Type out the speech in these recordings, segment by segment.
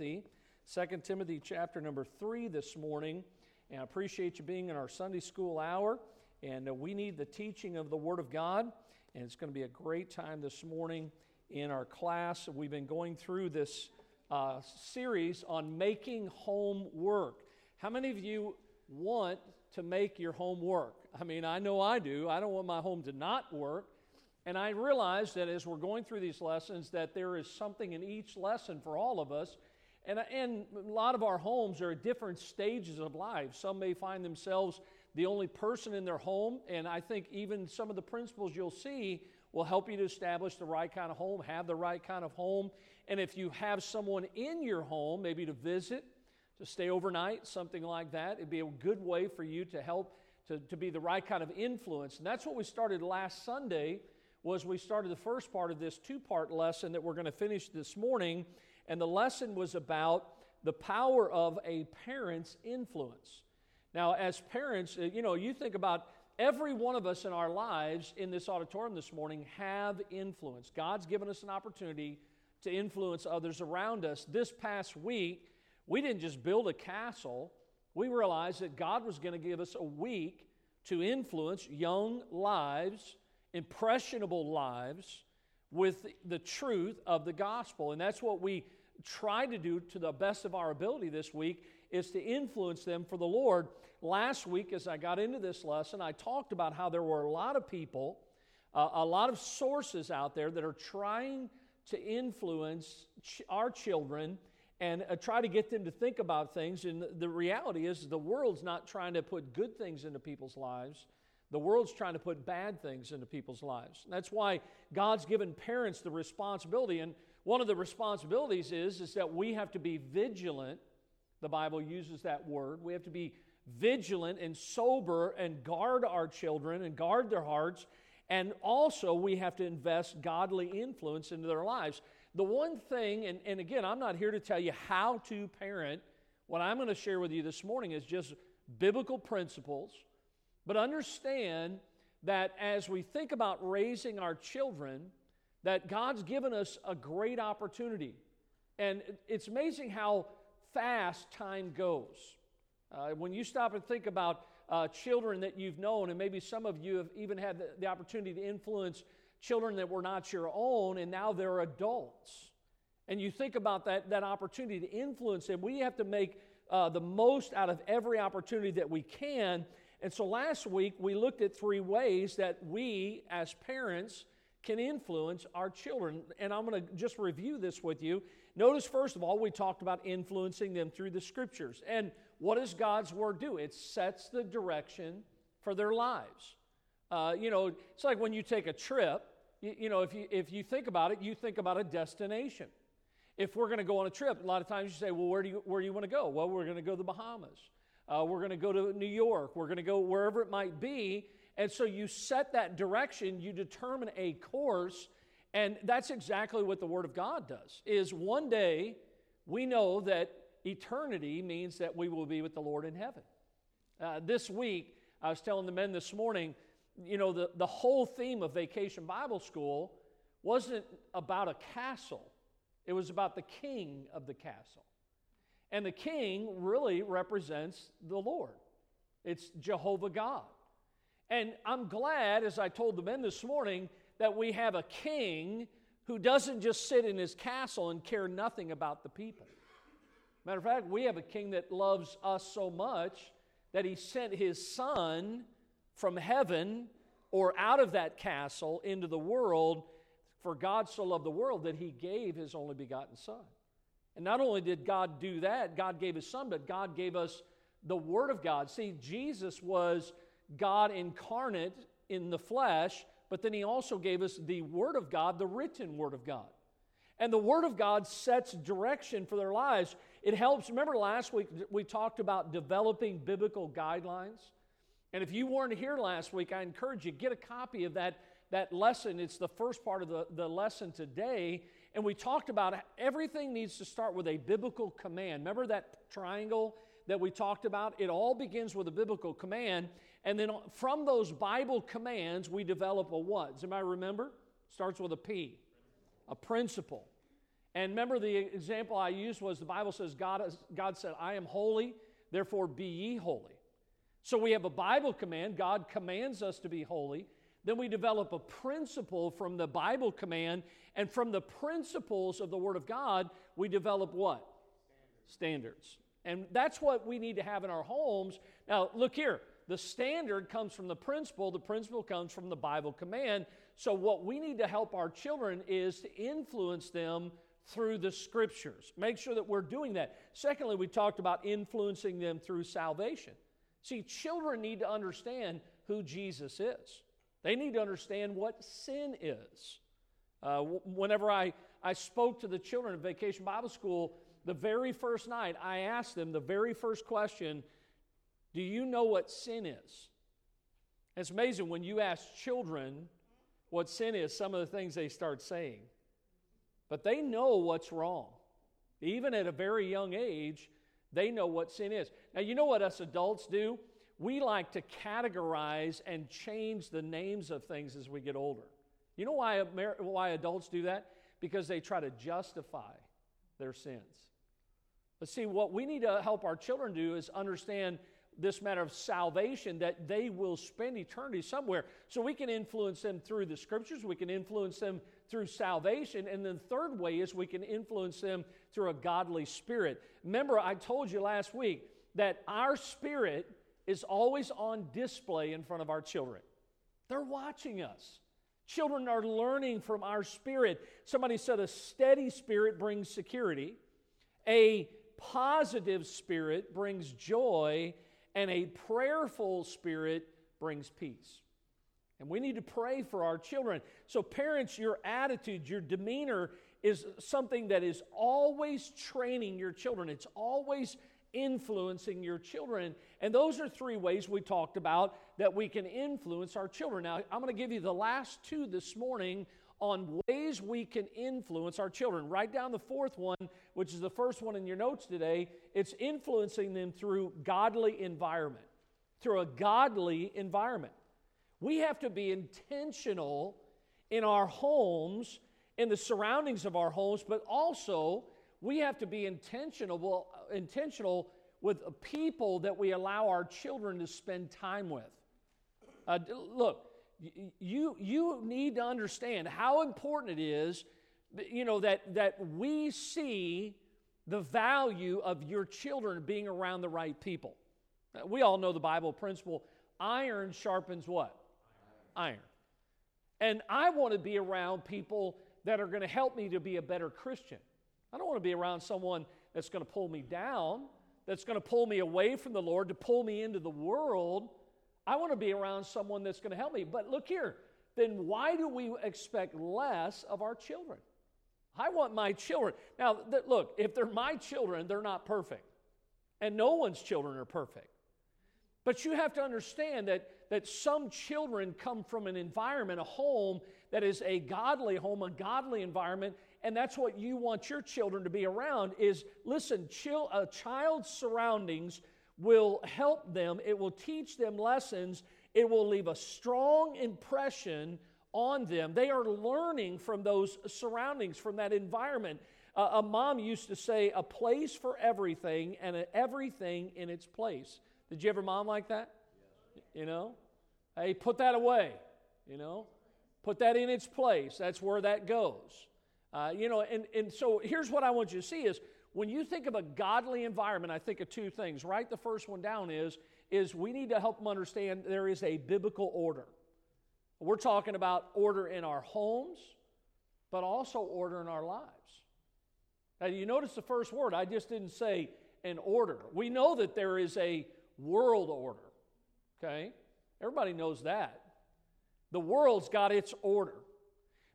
Timothy, 2 Timothy chapter number 3 this morning. And I appreciate you being in our Sunday school hour. And uh, we need the teaching of the Word of God. And it's going to be a great time this morning in our class. We've been going through this uh, series on making home work. How many of you want to make your home work? I mean, I know I do. I don't want my home to not work. And I realize that as we're going through these lessons, that there is something in each lesson for all of us. And, uh, and a lot of our homes are at different stages of life. Some may find themselves the only person in their home, and I think even some of the principles you'll see will help you to establish the right kind of home, have the right kind of home. And if you have someone in your home, maybe to visit, to stay overnight, something like that, it'd be a good way for you to help to, to be the right kind of influence. And that's what we started last Sunday was we started the first part of this two-part lesson that we're going to finish this morning, and the lesson was about the power of a parent's influence. Now, as parents, uh, you know, you think about every one of us in our lives in this auditorium this morning have influence. God's given us an opportunity to influence others around us. This past week, we didn't just build a castle, we realized that God was going to give us a week to influence young lives, impressionable lives, with the truth of the gospel. And that's what we try to do to the best of our ability this week is to influence them for the Lord. Last week, as I got into this lesson, I talked about how there were a lot of people, uh, a lot of sources out there that are trying to influence ch- our children and uh, try to get them to think about things. And the reality is, the world's not trying to put good things into people's lives. The world's trying to put bad things into people's lives. And that's why God's given parents the responsibility. And one of the responsibilities is, is that we have to be vigilant. The Bible uses that word. We have to be vigilant and sober and guard our children and guard their hearts. And also, we have to invest godly influence into their lives. The one thing, and, and again, I'm not here to tell you how to parent. What I'm going to share with you this morning is just biblical principles. But understand that as we think about raising our children, that God's given us a great opportunity. And it's amazing how fast time goes. Uh, when you stop and think about uh, children that you've known, and maybe some of you have even had the, the opportunity to influence children that were not your own, and now they're adults. And you think about that, that opportunity to influence them. We have to make uh, the most out of every opportunity that we can. And so last week we looked at three ways that we as parents can influence our children. And I'm going to just review this with you. Notice, first of all, we talked about influencing them through the scriptures. And what does God's word do? It sets the direction for their lives. Uh, you know, it's like when you take a trip, you, you, know, if you, if you think about it, you think about a destination. If we're going to go on a trip, a lot of times you say, well, where do you, where do you want to go? Well, we're going to go to the Bahamas. Uh, we're going to go to New York. We're going to go wherever it might be. And so you set that direction, you determine a course, and that's exactly what the Word of God does. Is one day we know that eternity means that we will be with the Lord in heaven. Uh, this week, I was telling the men this morning, you know, the, the whole theme of Vacation Bible School wasn't about a castle, it was about the king of the castle. And the king really represents the Lord, it's Jehovah God. And I'm glad, as I told the men this morning, that we have a king who doesn't just sit in his castle and care nothing about the people. Matter of fact, we have a king that loves us so much that he sent his son from heaven or out of that castle into the world. For God so loved the world that he gave his only begotten Son. And not only did God do that, God gave his Son, but God gave us the Word of God. See, Jesus was God incarnate in the flesh, but then he also gave us the Word of God, the written Word of God. And the Word of God sets direction for their lives. It helps. Remember last week we talked about developing biblical guidelines? And if you weren't here last week, I encourage you, get a copy of that, that lesson. It's the first part of the, the lesson today. And we talked about everything needs to start with a biblical command. Remember that triangle that we talked about? It all begins with a biblical command. And then from those Bible commands, we develop a what? Does anybody remember? Starts with a P, a principle. And remember, the example I used was the Bible says, God, is, God said, I am holy, therefore be ye holy. So we have a Bible command. God commands us to be holy. Then we develop a principle from the Bible command, and from the principles of the Word of God, we develop what? Standards. Standards. And that's what we need to have in our homes. Now, look here. The standard comes from the principle, the principle comes from the Bible command. So, what we need to help our children is to influence them through the scriptures. Make sure that we're doing that. Secondly, we talked about influencing them through salvation. See, children need to understand who Jesus is. They need to understand what sin is. Uh, whenever I, I spoke to the children at Vacation Bible School, the very first night, I asked them the very first question Do you know what sin is? It's amazing when you ask children what sin is, some of the things they start saying. But they know what's wrong. Even at a very young age, they know what sin is. Now, you know what us adults do? We like to categorize and change the names of things as we get older. You know why, why adults do that? Because they try to justify their sins. But see, what we need to help our children do is understand this matter of salvation that they will spend eternity somewhere. So we can influence them through the scriptures, we can influence them through salvation. And then, third way is we can influence them through a godly spirit. Remember, I told you last week that our spirit is always on display in front of our children. They're watching us. Children are learning from our spirit. Somebody said a steady spirit brings security, a positive spirit brings joy, and a prayerful spirit brings peace. And we need to pray for our children. So, parents, your attitude, your demeanor is something that is always training your children. It's always influencing your children. And those are three ways we talked about that we can influence our children. Now, I'm going to give you the last two this morning on ways we can influence our children. Write down the fourth one, which is the first one in your notes today. It's influencing them through godly environment. Through a godly environment. We have to be intentional in our homes, in the surroundings of our homes, but also we have to be intentional, intentional with people that we allow our children to spend time with. Uh, look, you, you need to understand how important it is you know that, that we see the value of your children being around the right people we all know the bible principle iron sharpens what iron. And I want to be around people that are going to help me to be a better Christian. I don't want to be around someone that's going to pull me down, that's going to pull me away from the Lord, to pull me into the world. I want to be around someone that's going to help me. But look here, then why do we expect less of our children? I want my children. Now, th- look, if they're my children, they're not perfect. And no one's children are perfect. But you have to understand that that some children come from an environment, a home that is a godly home, a godly environment, and that's what you want your children to be around is listen, chill, a child's surroundings will help them, it will teach them lessons, it will leave a strong impression on them. They are learning from those surroundings, from that environment. Uh, a mom used to say, a place for everything and a, everything in its place. Did you ever mom like that? You know? Hey, put that away. You know? Put that in its place. That's where that goes. Uh, you know, and, and so here's what I want you to see is when you think of a godly environment, I think of two things. Write the first one down is, is we need to help them understand there is a biblical order. We're talking about order in our homes, but also order in our lives. Now, you notice the first word, I just didn't say an order. We know that there is a world order. Okay? Everybody knows that. The world's got its order.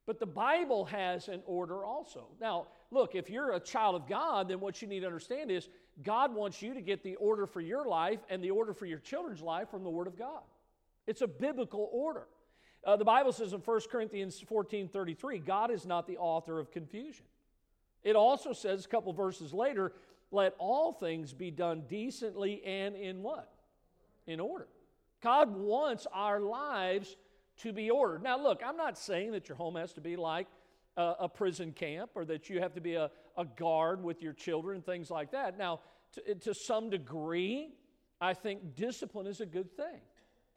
But the Bible has an order also. Now, look, if you're a child of God, then what you need to understand is God wants you to get the order for your life and the order for your children's life from the Word of God. It's a biblical order. Uh, the Bible says in 1 Corinthians 14 33, God is not the author of confusion. It also says a couple verses later, let all things be done decently and in what? In order. God wants our lives to be ordered. Now, look, I'm not saying that your home has to be like a, a prison camp or that you have to be a, a guard with your children, things like that. Now, to, to some degree, I think discipline is a good thing.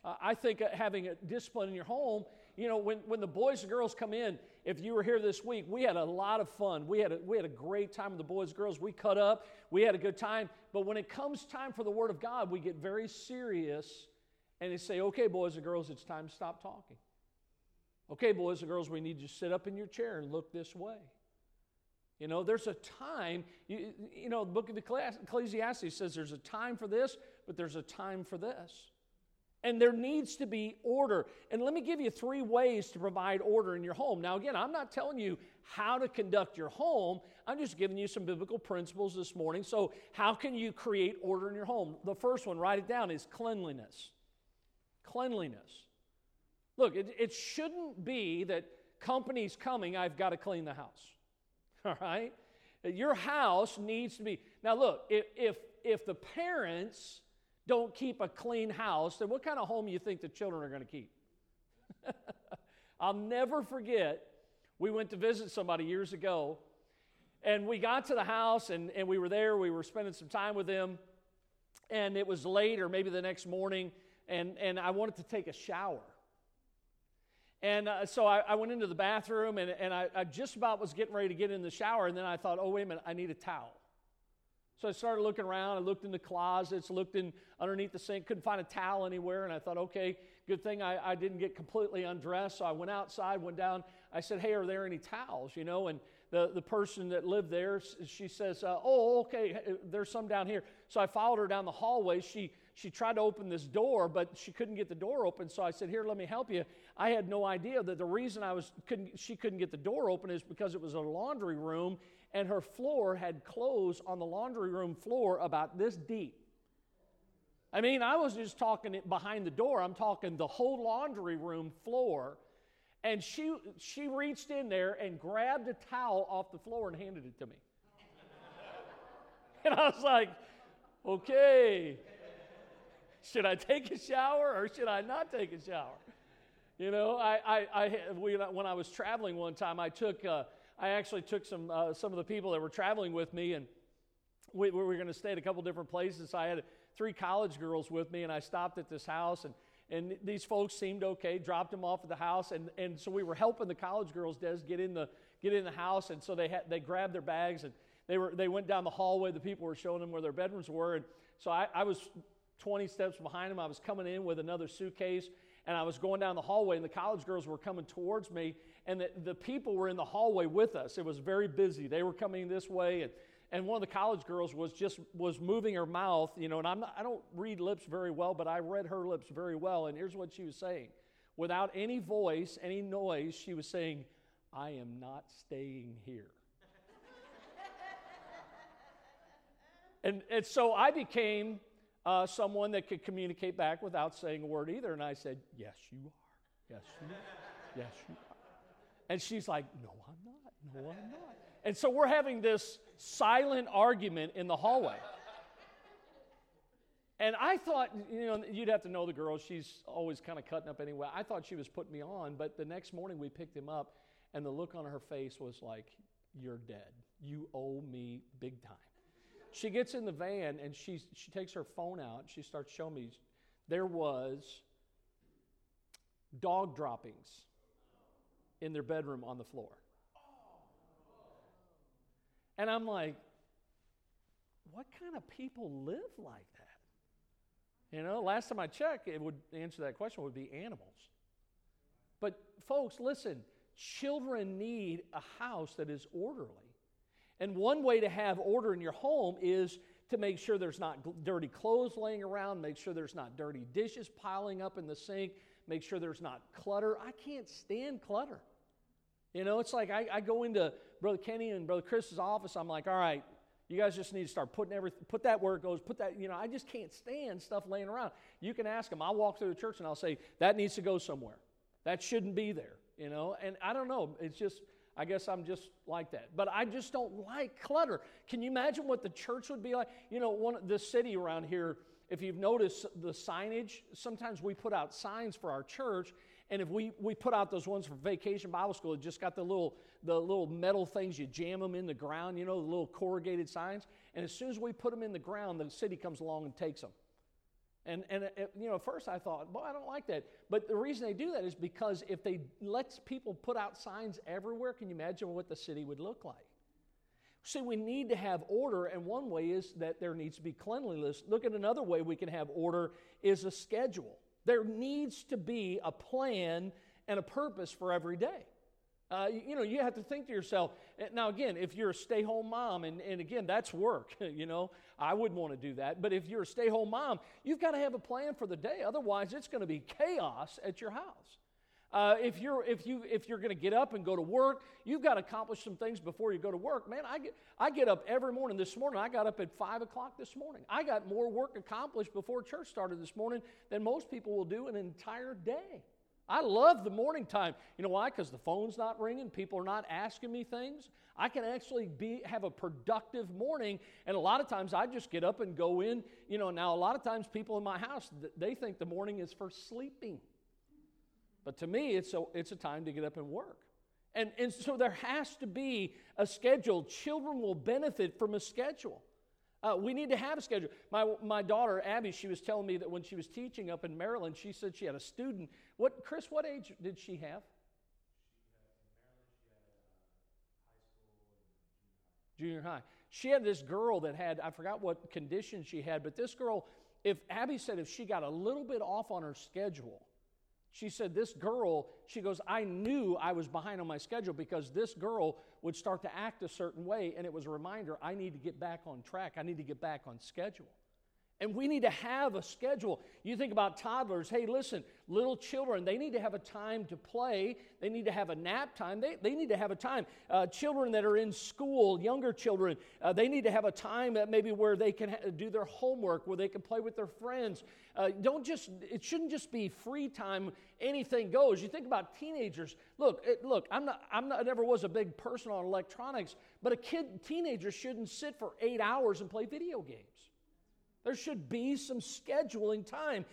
Uh, I think having a discipline in your home, you know, when, when the boys and girls come in, if you were here this week, we had a lot of fun. We had a, we had a great time with the boys and girls. We cut up, we had a good time. But when it comes time for the Word of God, we get very serious and they say, okay, boys and girls, it's time to stop talking. Okay, boys and girls, we need you to sit up in your chair and look this way. You know, there's a time, you, you know, the book of Ecclesiastes says there's a time for this, but there's a time for this. And there needs to be order. And let me give you three ways to provide order in your home. Now, again, I'm not telling you how to conduct your home, I'm just giving you some biblical principles this morning. So, how can you create order in your home? The first one, write it down, is cleanliness. Cleanliness. Look, it, it shouldn't be that company's coming, I've got to clean the house. All right? Your house needs to be. Now, look, if, if, if the parents don't keep a clean house, then what kind of home you think the children are going to keep? I'll never forget, we went to visit somebody years ago, and we got to the house, and, and we were there, we were spending some time with them, and it was late or maybe the next morning, and, and I wanted to take a shower. And uh, so I, I, went into the bathroom and, and I, I, just about was getting ready to get in the shower. And then I thought, oh, wait a minute, I need a towel. So I started looking around. I looked in the closets, looked in underneath the sink, couldn't find a towel anywhere. And I thought, okay, good thing I, I didn't get completely undressed. So I went outside, went down. I said, hey, are there any towels? You know, and the, the person that lived there, she says, uh, oh, okay, there's some down here. So I followed her down the hallway. She she tried to open this door, but she couldn't get the door open. So I said, "Here, let me help you." I had no idea that the reason I was couldn't she couldn't get the door open is because it was a laundry room and her floor had clothes on the laundry room floor about this deep. I mean, I was just talking behind the door. I'm talking the whole laundry room floor. And she she reached in there and grabbed a towel off the floor and handed it to me. and I was like, "Okay." Should I take a shower or should I not take a shower? You know, I, I, I we, when I was traveling one time, I took, uh, I actually took some, uh, some of the people that were traveling with me, and we, we were going to stay at a couple different places. I had three college girls with me, and I stopped at this house, and and these folks seemed okay. Dropped them off at the house, and, and so we were helping the college girls, Des, get in the get in the house, and so they had they grabbed their bags and they were they went down the hallway. The people were showing them where their bedrooms were, and so I, I was 20 steps behind him. I was coming in with another suitcase and I was going down the hallway, and the college girls were coming towards me, and the, the people were in the hallway with us. It was very busy. They were coming this way, and, and one of the college girls was just was moving her mouth, you know, and I'm not, I don't read lips very well, but I read her lips very well, and here's what she was saying. Without any voice, any noise, she was saying, I am not staying here. and, and so I became uh, someone that could communicate back without saying a word either. And I said, Yes, you are. Yes, you are. Yes, you are. And she's like, No, I'm not. No, I'm not. And so we're having this silent argument in the hallway. And I thought, you know, you'd have to know the girl. She's always kind of cutting up anyway. I thought she was putting me on, but the next morning we picked him up, and the look on her face was like, You're dead. You owe me big time she gets in the van and she, she takes her phone out. and She starts showing me there was dog droppings in their bedroom on the floor. And I'm like, what kind of people live like that? You know, last time I checked, it would answer that question would be animals. But folks, listen, children need a house that is orderly. And one way to have order in your home is to make sure there's not dirty clothes laying around, make sure there's not dirty dishes piling up in the sink, make sure there's not clutter. I can't stand clutter. You know, it's like I, I go into Brother Kenny and Brother Chris's office, I'm like, all right, you guys just need to start putting everything, put that where it goes, put that, you know, I just can't stand stuff laying around. You can ask them. I'll walk through the church and I'll say, that needs to go somewhere. That shouldn't be there, you know, and I don't know. It's just, I guess I'm just like that. But I just don't like clutter. Can you imagine what the church would be like? You know, one the city around here, if you've noticed the signage, sometimes we put out signs for our church And if we, we put out those ones for vacation Bible school, it just got the little, the little metal things, you jam them in the ground, you know, the little corrugated signs. And as soon as we put them in the ground, the city comes along and takes them. And, and uh, you know, first I thought, well, I don't like that. But the reason they do that is because if they let people put out signs everywhere, can you imagine what the city would look like? See, we need to have order, and one way is that there needs to be cleanliness. Look at another way we can have order is a schedule. There needs to be a plan and a purpose for every day. Uh, you, know, you have to think to yourself. Eh, now, again, if you're a stay-home mom, and, and again, that's work. You know, I wouldn't want to do that. But if you're a stay-home mom, you've got to have a plan for the day. Otherwise, it's going to be chaos at your house. Uh, if you're if you if you're going to get up and go to work, you've got to accomplish some things before you go to work. Man, I get I get up every morning. This morning, I got up at five o'clock this morning. I got more work accomplished before church started this morning than most people will do an entire day. I love the morning time. You know why? Because the phone's not ringing. People are not asking me things. I can actually be have a productive morning. And a lot of times I just get up and go in. You know, now a lot of times people in my house they think the morning is for sleeping. But to me, it's a, it's a time to get up and work. And, and so there has to be a schedule. Children will benefit from a schedule. Uh, we need to have a schedule. My, my daughter, Abby, she was telling me that when she was teaching up in Maryland, she said she had a student. What, Chris, what age did she have? Junior high. She had this girl that had, I forgot what condition she had, but this girl, if Abby said if she got a little bit off on her schedule, she said, This girl, she goes, I knew I was behind on my schedule because this girl would start to act a certain way, and it was a reminder I need to get back on track. I need to get back on schedule. And we need to have a schedule. You think about toddlers. Hey, listen, little children, they need to have a time to play. They need to have a nap time. They, they need to have a time. Uh, children that are in school, younger children, uh, they need to have a time that maybe where they can ha- do their homework, where they can play with their friends. Uh, don't just, it shouldn't just be free time, anything goes. You think about teenagers. Look, it, look, I'm not, I'm not, I never was a big person on electronics, but a kid, teenager shouldn't sit for eight hours and play video games. There should be some scheduling time.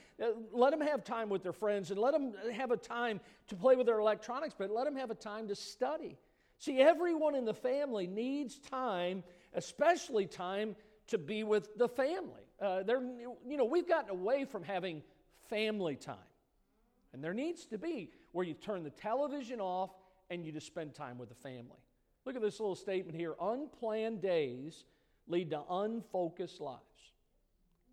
Let them have time with their friends and let them have a time to play with their electronics, but let them have a time to study. See, everyone in the family needs time, especially time to be with the family. Uh, you know, we've gotten away from having family time. And there needs to be where you turn the television off and you just spend time with the family. Look at this little statement here unplanned days lead to unfocused lives.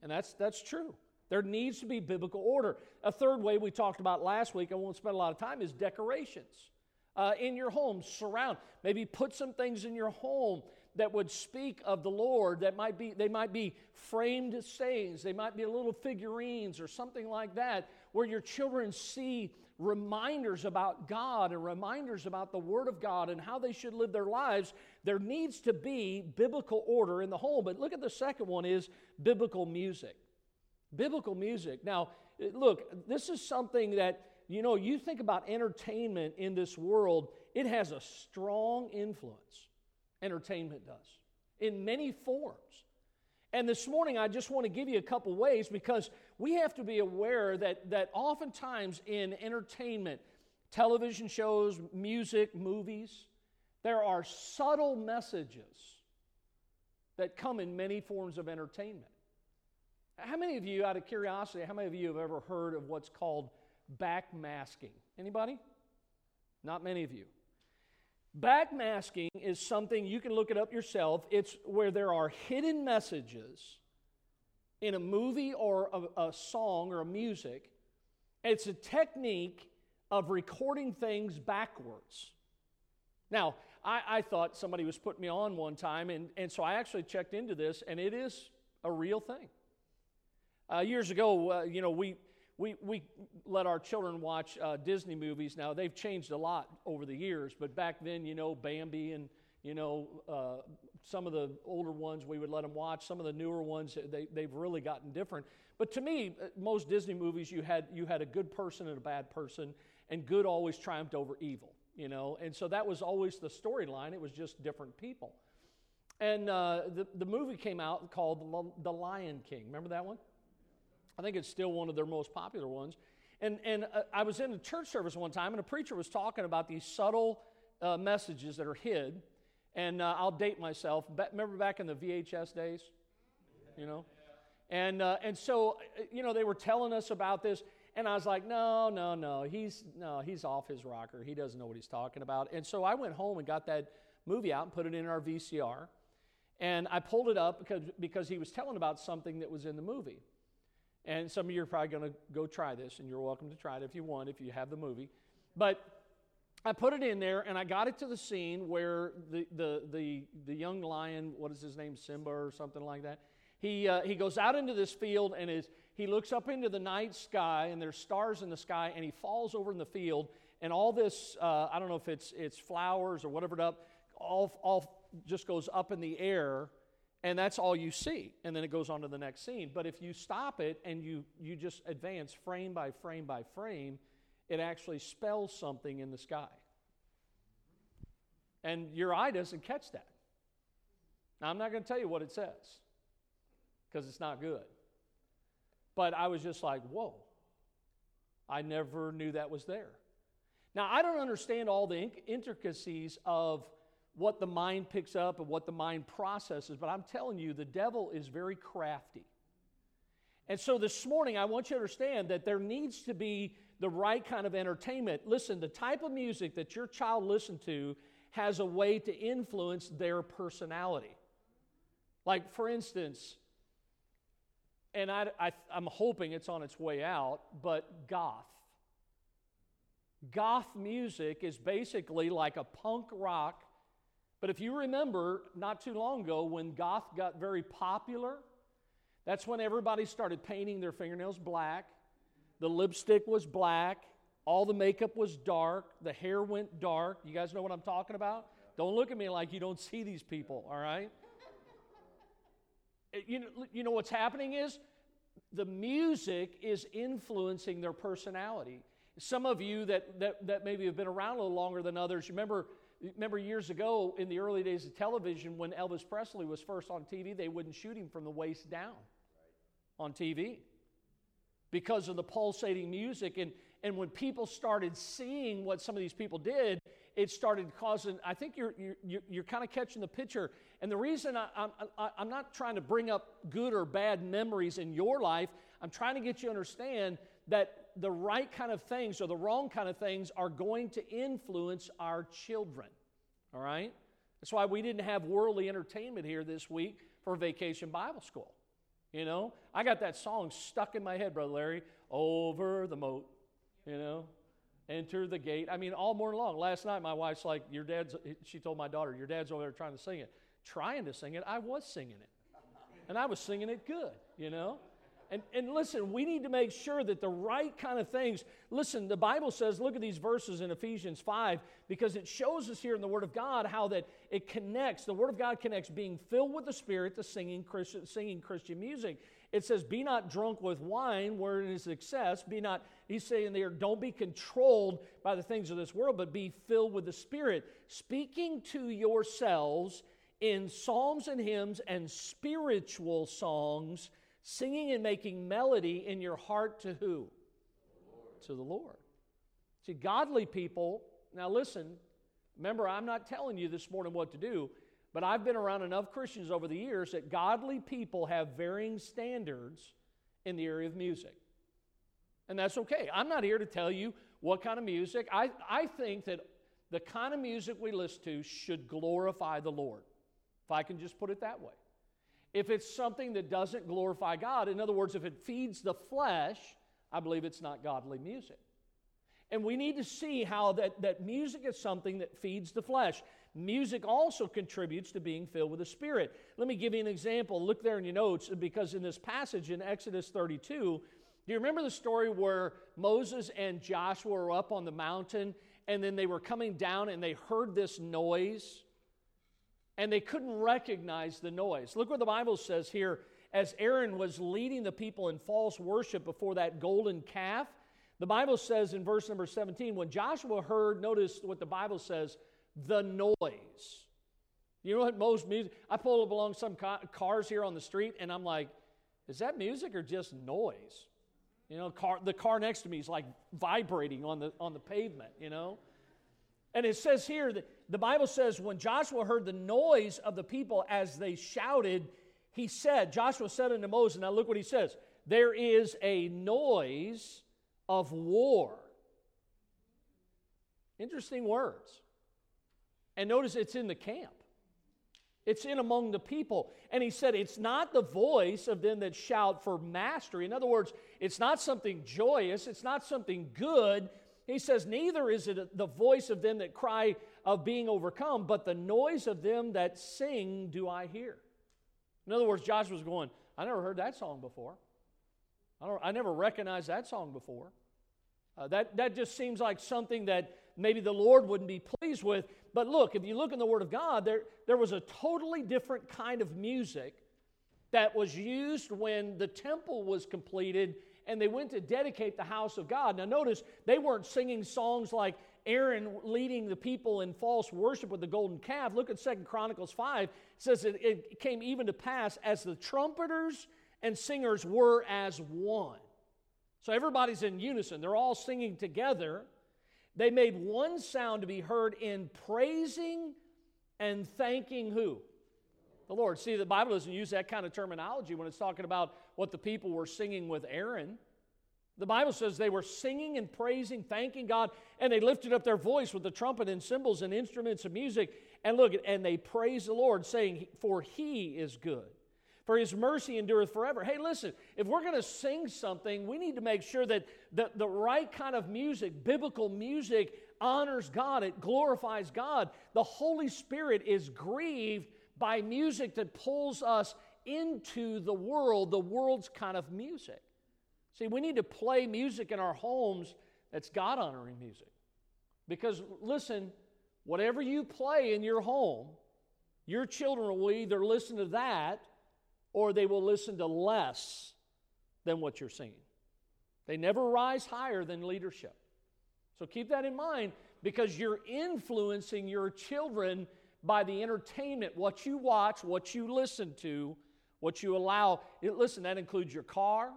And that's, that's true. There needs to be biblical order. A third way we talked about last week, I won't spend a lot of time, is decorations. Uh, in your home, surround. Maybe put some things in your home that would speak of the Lord. That might be they might be framed sayings. They might be a little figurines or something like that, where your children see reminders about God and reminders about the Word of God and how they should live their lives there needs to be biblical order in the home. But look at the second one is biblical music. Biblical music. Now, look, this is something that, you know, you think about entertainment in this world, it has a strong influence. Entertainment does, in many forms. And this morning, I just want to give you a couple ways because we have to be aware that, that oftentimes in entertainment, television shows, music, movies, there are subtle messages that come in many forms of entertainment. How many of you, out of curiosity, how many of you have ever heard of what's called backmasking? Anybody? Not many of you. Backmasking is something you can look it up yourself. It's where there are hidden messages in a movie or a, a song or a music. It's a technique of recording things backwards. Now, I, I thought somebody was putting me on one time, and, and so I actually checked into this, and it is a real thing. Uh, years ago, uh, you know, we, we, we let our children watch uh, Disney movies. Now, they've changed a lot over the years, but back then, you know, Bambi and, you know, uh, some of the older ones we would let them watch. Some of the newer ones, they, they've really gotten different. But to me, uh, most Disney movies, you had, you had a good person and a bad person, and good always triumphed over evil you know, and so that was always the storyline. It was just different people. And uh, the, the movie came out called The Lion King. Remember that one? I think it's still one of their most popular ones. And, and uh, I was in a church service one time, and a preacher was talking about these subtle uh, messages that are hid. And uh, I'll date myself. Remember back in the VHS days? You know? And, uh, and so, uh, you know, they were telling us about this. And I was like, no, no, no, he's no, he's off his rocker. He doesn't know what he's talking about. And so I went home and got that movie out and put it in our VCR. And I pulled it up because, because he was telling about something that was in the movie. And some of you are probably going to go try this, and you're welcome to try it if you want, if you have the movie. But I put it in there, and I got it to the scene where the, the, the, the young lion, what is his name, Simba or something like that, he, uh, he goes out into this field and is, he looks up into the night sky, and there's stars in the sky, and he falls over in the field, and all this, uh, I don't know if it's, it's flowers or whatever it up, all, all just goes up in the air and that's all you see and then it goes on to the next scene. But if you stop it and you you just advance frame by frame by frame it actually spells something in the sky. And your eye doesn't catch that. Now i'm not going to tell you what it says because it's not good. But i was just like whoa. I never knew that was there. Now i don't understand all the intricacies of what the mind picks up and what the mind processes, but I'm telling you, the devil is very crafty. And so this morning, I want you to understand that there needs to be the right kind of entertainment. Listen, the type of music that your child listens to has a way to influence their personality. Like, for instance, and I, I, I'm hoping it's on its way out, but goth. Goth music is basically like a punk rock but if you remember, not too long ago, when goth got very popular, that's when everybody started painting their fingernails black. The lipstick was black. All the makeup was dark. The hair went dark. You guys know what I'm talking about? Don't look at me like you don't see these people, all right? you, know, you know what's happening is the music is influencing their personality. Some of you that, that, that maybe have been around a little longer than others, remember Remember years ago in the early days of television when Elvis Presley was first on TV, they wouldn't shoot him from the waist down on TV because of the pulsating music. And, and when people started seeing what some of these people did, it started causing, I think you're, you're, you're kind of catching the picture. And the reason I, I'm, I, I'm not trying to bring up good or bad memories in your life, I'm trying to get you to understand that the right kind of things or the wrong kind of things are going to influence our children. All right? That's why we didn't have worldly entertainment here this week for Vacation Bible School. You know, I got that song stuck in my head, Brother Larry, over the moat, you know, enter the gate. I mean, all morning long. Last night, my wife's like, Your dad's, she told my daughter, Your dad's over there trying to sing it. Trying to sing it, I was singing it. And I was singing it good, you know? And, and listen, we need to make sure that the right kind of things. Listen, the Bible says, look at these verses in Ephesians 5, because it shows us here in the Word of God how that it connects. The Word of God connects being filled with the Spirit to singing Christian, singing Christian music. It says, Be not drunk with wine where it is excess. Be not, he's saying there, don't be controlled by the things of this world, but be filled with the Spirit, speaking to yourselves in psalms and hymns and spiritual songs singing and making melody in your heart to who? The to the Lord. See, godly people, now listen, remember, I'm not telling you this morning what to do, but I've been around enough Christians over the years that godly people have varying standards in the area of music. And that's okay. I'm not here to tell you what kind of music. I, I think that the kind of music we listen to should glorify the Lord, if I can just put it that way. If it's something that doesn't glorify God, in other words, if it feeds the flesh, I believe it's not godly music. And we need to see how that, that music is something that feeds the flesh. Music also contributes to being filled with the Spirit. Let me give you an example. Look there in your notes, because in this passage in Exodus 32, do you remember the story where Moses and Joshua were up on the mountain and then they were coming down and they heard this noise? And they couldn't recognize the noise. Look what the Bible says here as Aaron was leading the people in false worship before that golden calf. The Bible says in verse number 17, when Joshua heard, notice what the Bible says, the noise. You know what most music, I pull up along some cars here on the street and I'm like, is that music or just noise? You know, car, the car next to me is like vibrating on the, on the pavement, you know. And it says here that the Bible says when Joshua heard the noise of the people as they shouted, he said, Joshua said unto Moses, now look what he says, there is a noise of war. Interesting words. And notice it's in the camp. It's in among the people. And he said, It's not the voice of them that shout for mastery. In other words, it's not something joyous, it's not something good. He says, Neither is it the voice of them that cry of being overcome, but the noise of them that sing do I hear. In other words, Joshua's going, I never heard that song before. I, don't, I never recognized that song before. Uh, that, that just seems like something that maybe the Lord wouldn't be pleased with. But look, if you look in the Word of God, there, there was a totally different kind of music that was used when the temple was completed and they went to dedicate the house of God. Now, notice they weren't singing songs like Aaron leading the people in false worship with the golden calf. Look at Second Chronicles 5. It says it, it came even to pass as the trumpeters and singers were as one. So everybody's in unison, they're all singing together. They made one sound to be heard in praising and thanking who? The Lord. See, the Bible doesn't use that kind of terminology when it's talking about what the people were singing with Aaron. The Bible says they were singing and praising, thanking God, and they lifted up their voice with the trumpet and cymbals and instruments of music. And look, and they praised the Lord, saying, For he is good for his mercy endureth forever. Hey, listen, if we're going to sing something, we need to make sure that the, the right kind of music, biblical music, honors God, it glorifies God. The Holy Spirit is grieved by music that pulls us into the world, the world's kind of music. See, we need to play music in our homes that's God honoring music. Because, listen, whatever you play in your home, your children will either listen to that or they will listen to less than what you're singing. They never rise higher than leadership. So keep that in mind because you're influencing your children by the entertainment, what you watch, what you listen to, what you allow. It, listen, that includes your car.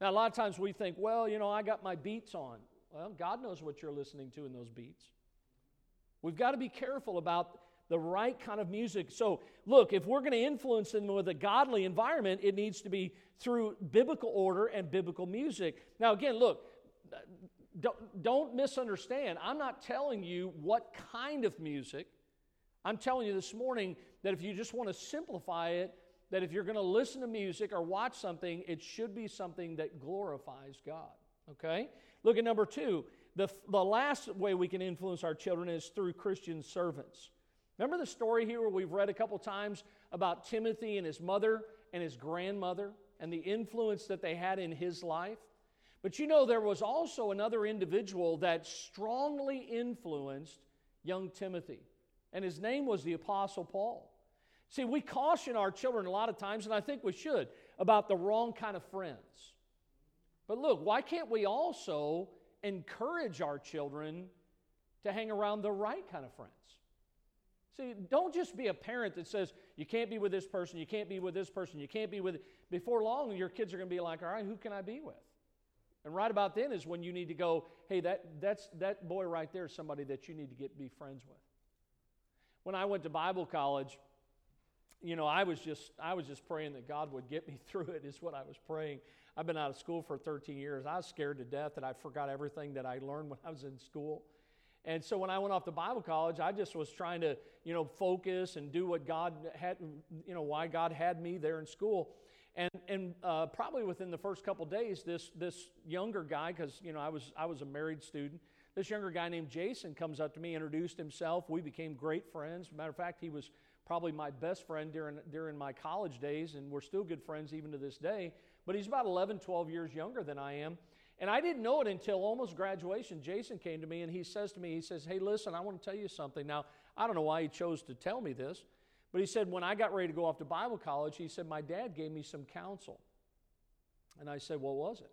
Now, a lot of times we think, well, you know, I got my beats on. Well, God knows what you're listening to in those beats. We've got to be careful about the right kind of music. So, look, if we're going to influence them with a godly environment, it needs to be through biblical order and biblical music. Now, again, look, don't, don't misunderstand. I'm not telling you what kind of music. I'm telling you this morning that if you just want to simplify it, that if you're going to listen to music or watch something, it should be something that glorifies God. Okay? Look at number two. The, the last way we can influence our children is through Christian servants. Remember the story here where we've read a couple times about Timothy and his mother and his grandmother and the influence that they had in his life? But you know, there was also another individual that strongly influenced young Timothy, and his name was the Apostle Paul. See, we caution our children a lot of times, and I think we should, about the wrong kind of friends. But look, why can't we also encourage our children to hang around the right kind of friends? See, don't just be a parent that says, you can't be with this person, you can't be with this person, you can't be with. Before long, your kids are going to be like, all right, who can I be with? And right about then is when you need to go, hey, that, that's, that boy right there is somebody that you need to get be friends with. When I went to Bible college, you know, I was just I was just praying that God would get me through it, is what I was praying. I've been out of school for 13 years. I was scared to death that I forgot everything that I learned when I was in school. And so when I went off to Bible college, I just was trying to, you know, focus and do what God had, you know, why God had me there in school. And, and uh, probably within the first couple days, this, this younger guy, because, you know, I was, I was a married student, this younger guy named Jason comes up to me, introduced himself. We became great friends. Matter of fact, he was probably my best friend during, during my college days, and we're still good friends even to this day. But he's about 11, 12 years younger than I am. And I didn't know it until almost graduation. Jason came to me and he says to me, he says, Hey, listen, I want to tell you something. Now, I don't know why he chose to tell me this, but he said, when I got ready to go off to Bible college, he said, My dad gave me some counsel. And I said, What was it?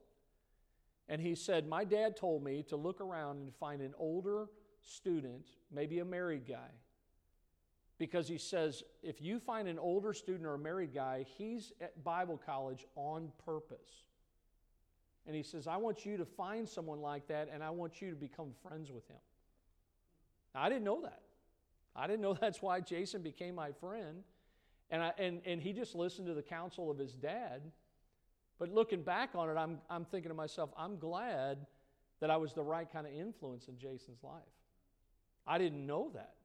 And he said, My dad told me to look around and find an older student, maybe a married guy. Because he says, if you find an older student or a married guy, he's at Bible college on purpose. And he says, I want you to find someone like that and I want you to become friends with him. Now, I didn't know that. I didn't know that's why Jason became my friend. And, I, and, and he just listened to the counsel of his dad. But looking back on it, I'm, I'm thinking to myself, I'm glad that I was the right kind of influence in Jason's life. I didn't know that.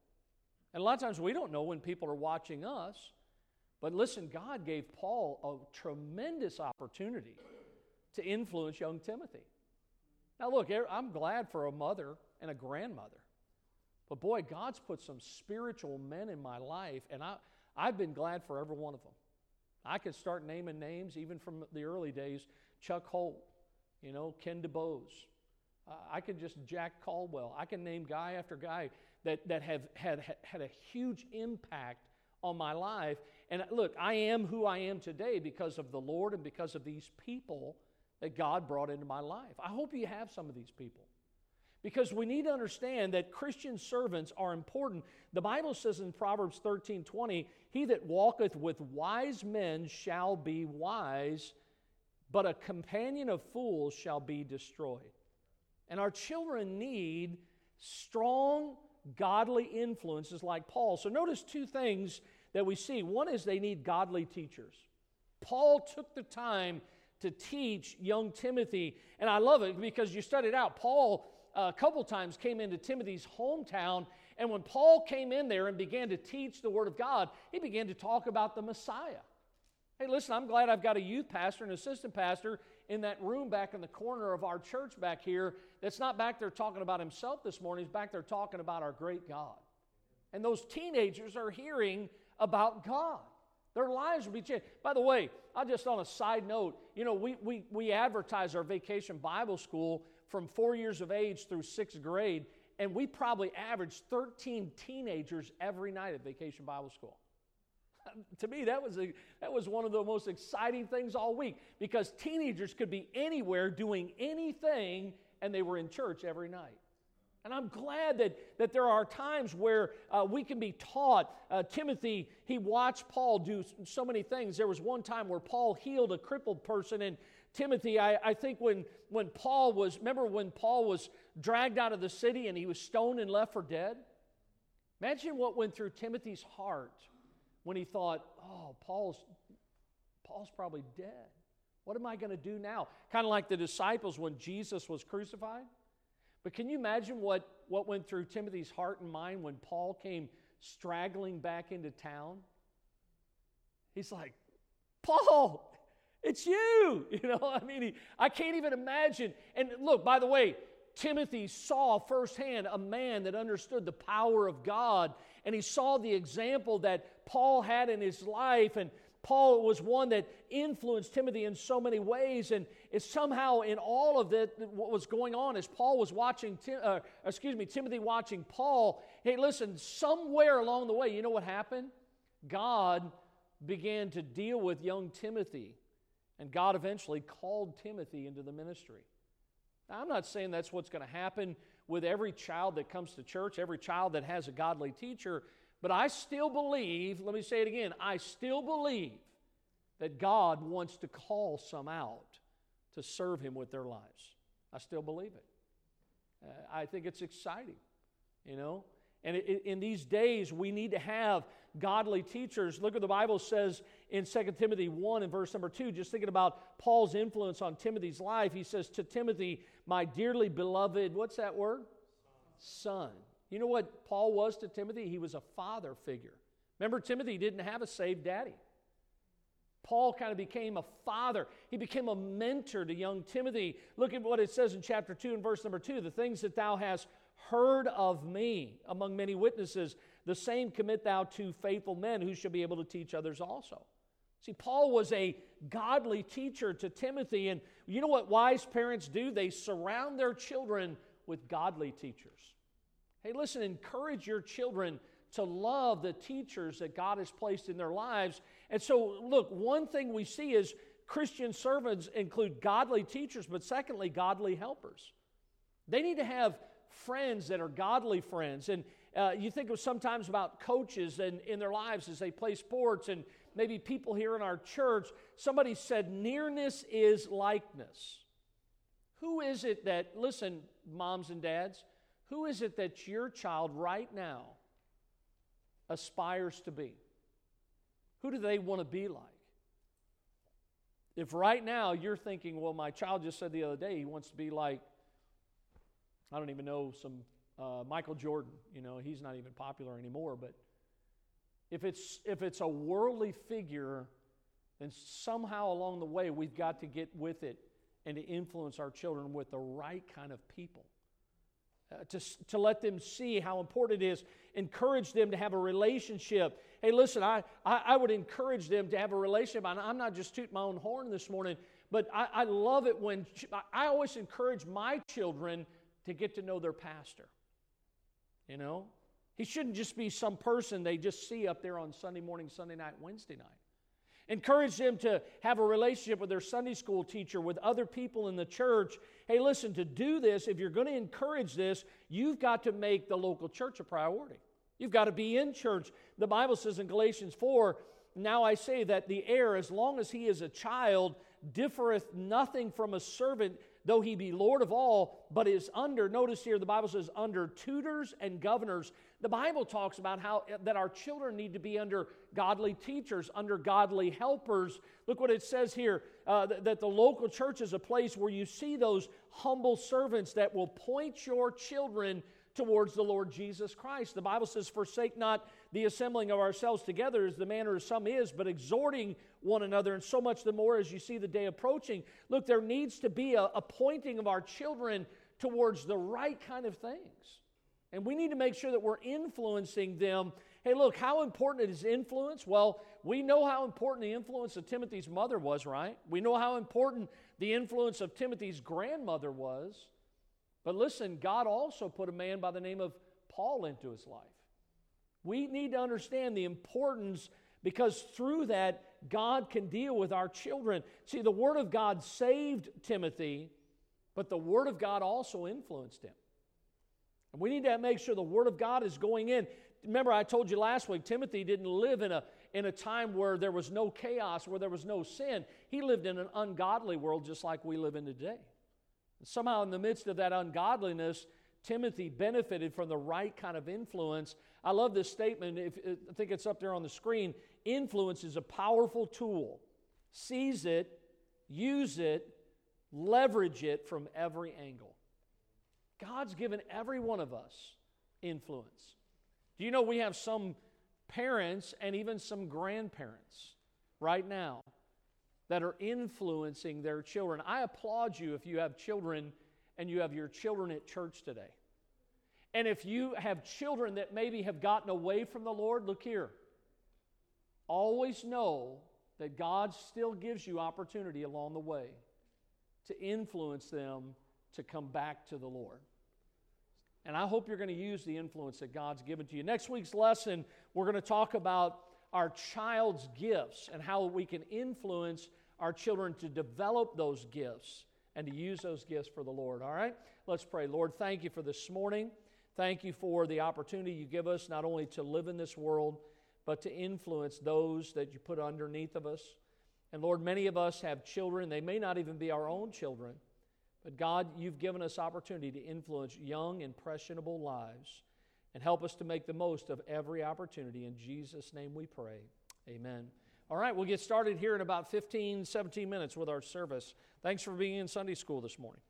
And a lot of times we don't know when people are watching us. But listen, God gave Paul a tremendous opportunity to influence young Timothy. Now, look, I'm glad for a mother and a grandmother. But boy, God's put some spiritual men in my life, and I, I've been glad for every one of them. I could start naming names even from the early days Chuck Holt, you know, Ken DeBose. Uh, I could just Jack Caldwell. I can name guy after guy that, that have had, had a huge impact on my life. And look, I am who I am today because of the Lord and because of these people that God brought into my life. I hope you have some of these people. Because we need to understand that Christian servants are important. The Bible says in Proverbs 13 20, He that walketh with wise men shall be wise, but a companion of fools shall be destroyed. And our children need strong, godly influences like Paul. So notice two things that we see. One is they need godly teachers. Paul took the time to teach young Timothy, and I love it because you studied out. Paul, uh, a couple times, came into Timothy's hometown, and when Paul came in there and began to teach the Word of God, he began to talk about the Messiah. Hey, listen, I'm glad I've got a youth pastor and assistant pastor in that room back in the corner of our church back here that's not back there talking about himself this morning. He's back there talking about our great God. And those teenagers are hearing about God. Their lives will be changed. By the way, I just on a side note, you know, we, we, we advertise our vacation Bible school from four years of age through sixth grade, and we probably average 13 teenagers every night at vacation Bible school. To me, that was, a, that was one of the most exciting things all week because teenagers could be anywhere doing anything, and they were in church every night. And I'm glad that, that there are times where uh, we can be taught. Uh, Timothy, he watched Paul do so many things. There was one time where Paul healed a crippled person. And Timothy, I, I think when, when Paul was, remember when Paul was dragged out of the city and he was stoned and left for dead? Imagine what went through Timothy's heart when he thought, oh, Paul's, Paul's probably dead. What am I going to do now? Kind of like the disciples when Jesus was crucified. But can you imagine what, what went through Timothy's heart and mind when Paul came straggling back into town? He's like, Paul, it's you. You know, I mean, he, I can't even imagine. And look, by the way, Timothy saw firsthand a man that understood the power of God, and he saw the example that Paul had in his life. And Paul was one that influenced Timothy in so many ways, and it's somehow in all of that what was going on as Paul was watching, uh, excuse me, Timothy watching Paul. Hey, listen, somewhere along the way, you know what happened? God began to deal with young Timothy, and God eventually called Timothy into the ministry. Now, I'm not saying that's what's going to happen with every child that comes to church, every child that has a godly teacher. But I still believe, let me say it again, I still believe that God wants to call some out to serve Him with their lives. I still believe it. Uh, I think it's exciting, you know. And it, it, in these days, we need to have godly teachers. Look what the Bible says in 2 Timothy 1 and verse number 2. Just thinking about Paul's influence on Timothy's life, he says to Timothy, My dearly beloved, what's that word? Son. You know what Paul was to Timothy? He was a father figure. Remember, Timothy didn't have a saved daddy. Paul kind of became a father. He became a mentor to young Timothy. Look at what it says in chapter 2 and verse number 2 the things that thou hast heard of me among many witnesses, the same commit thou to faithful men who shall be able to teach others also. See, Paul was a godly teacher to Timothy, and you know what wise parents do? They surround their children with godly teachers. Hey, listen, encourage your children to love the teachers that God has placed in their lives. And so, look, one thing we see is Christian servants include godly teachers, but secondly, godly helpers. They need to have friends that are godly friends. And uh, you think of sometimes about coaches and in their lives as they play sports, and maybe people here in our church. Somebody said, nearness is likeness. Who is it that, listen, moms and dads, who is it that your child right now aspires to be? Who do they want to be like? If right now you're thinking, well, my child just said the other day he wants to be like, I don't even know, some uh, Michael Jordan, you know, he's not even popular anymore, but if it's, if it's a worldly figure, then somehow along the way we've got to get with it and to influence our children with the right kind of people. Uh, to, to let them see how important it is, encourage them to have a relationship. Hey, listen, I, I, I would encourage them to have a relationship. I'm not just tooting my own horn this morning, but I, I love it when I always encourage my children to get to know their pastor. You know, he shouldn't just be some person they just see up there on Sunday morning, Sunday night, Wednesday night. Encourage them to have a relationship with their Sunday school teacher, with other people in the church. Hey, listen, to do this, if you're going to encourage this, you've got to make the local church a priority. You've got to be in church. The Bible says in Galatians 4 Now I say that the heir, as long as he is a child, differeth nothing from a servant, though he be Lord of all, but is under, notice here, the Bible says, under tutors and governors. The Bible talks about how that our children need to be under godly teachers, under godly helpers. Look what it says here uh, that, that the local church is a place where you see those humble servants that will point your children towards the Lord Jesus Christ. The Bible says, Forsake not the assembling of ourselves together as the manner of some is, but exhorting one another, and so much the more as you see the day approaching. Look, there needs to be a, a pointing of our children towards the right kind of things. And we need to make sure that we're influencing them. Hey, look, how important is influence? Well, we know how important the influence of Timothy's mother was, right? We know how important the influence of Timothy's grandmother was. But listen, God also put a man by the name of Paul into his life. We need to understand the importance because through that, God can deal with our children. See, the Word of God saved Timothy, but the Word of God also influenced him. And we need to make sure the Word of God is going in. Remember, I told you last week, Timothy didn't live in a, in a time where there was no chaos, where there was no sin. He lived in an ungodly world just like we live in today. And somehow, in the midst of that ungodliness, Timothy benefited from the right kind of influence. I love this statement. If, I think it's up there on the screen. Influence is a powerful tool. Seize it, use it, leverage it from every angle. God's given every one of us influence. Do you know we have some parents and even some grandparents right now that are influencing their children? I applaud you if you have children and you have your children at church today. And if you have children that maybe have gotten away from the Lord, look here. Always know that God still gives you opportunity along the way to influence them to come back to the Lord. And I hope you're going to use the influence that God's given to you. Next week's lesson, we're going to talk about our child's gifts and how we can influence our children to develop those gifts and to use those gifts for the Lord. All right? Let's pray. Lord, thank you for this morning. Thank you for the opportunity you give us not only to live in this world, but to influence those that you put underneath of us. And Lord, many of us have children. They may not even be our own children. But God, you've given us opportunity to influence young, impressionable lives and help us to make the most of every opportunity. In Jesus' name we pray. Amen. All right, we'll get started here in about 15, 17 minutes with our service. Thanks for being in Sunday school this morning.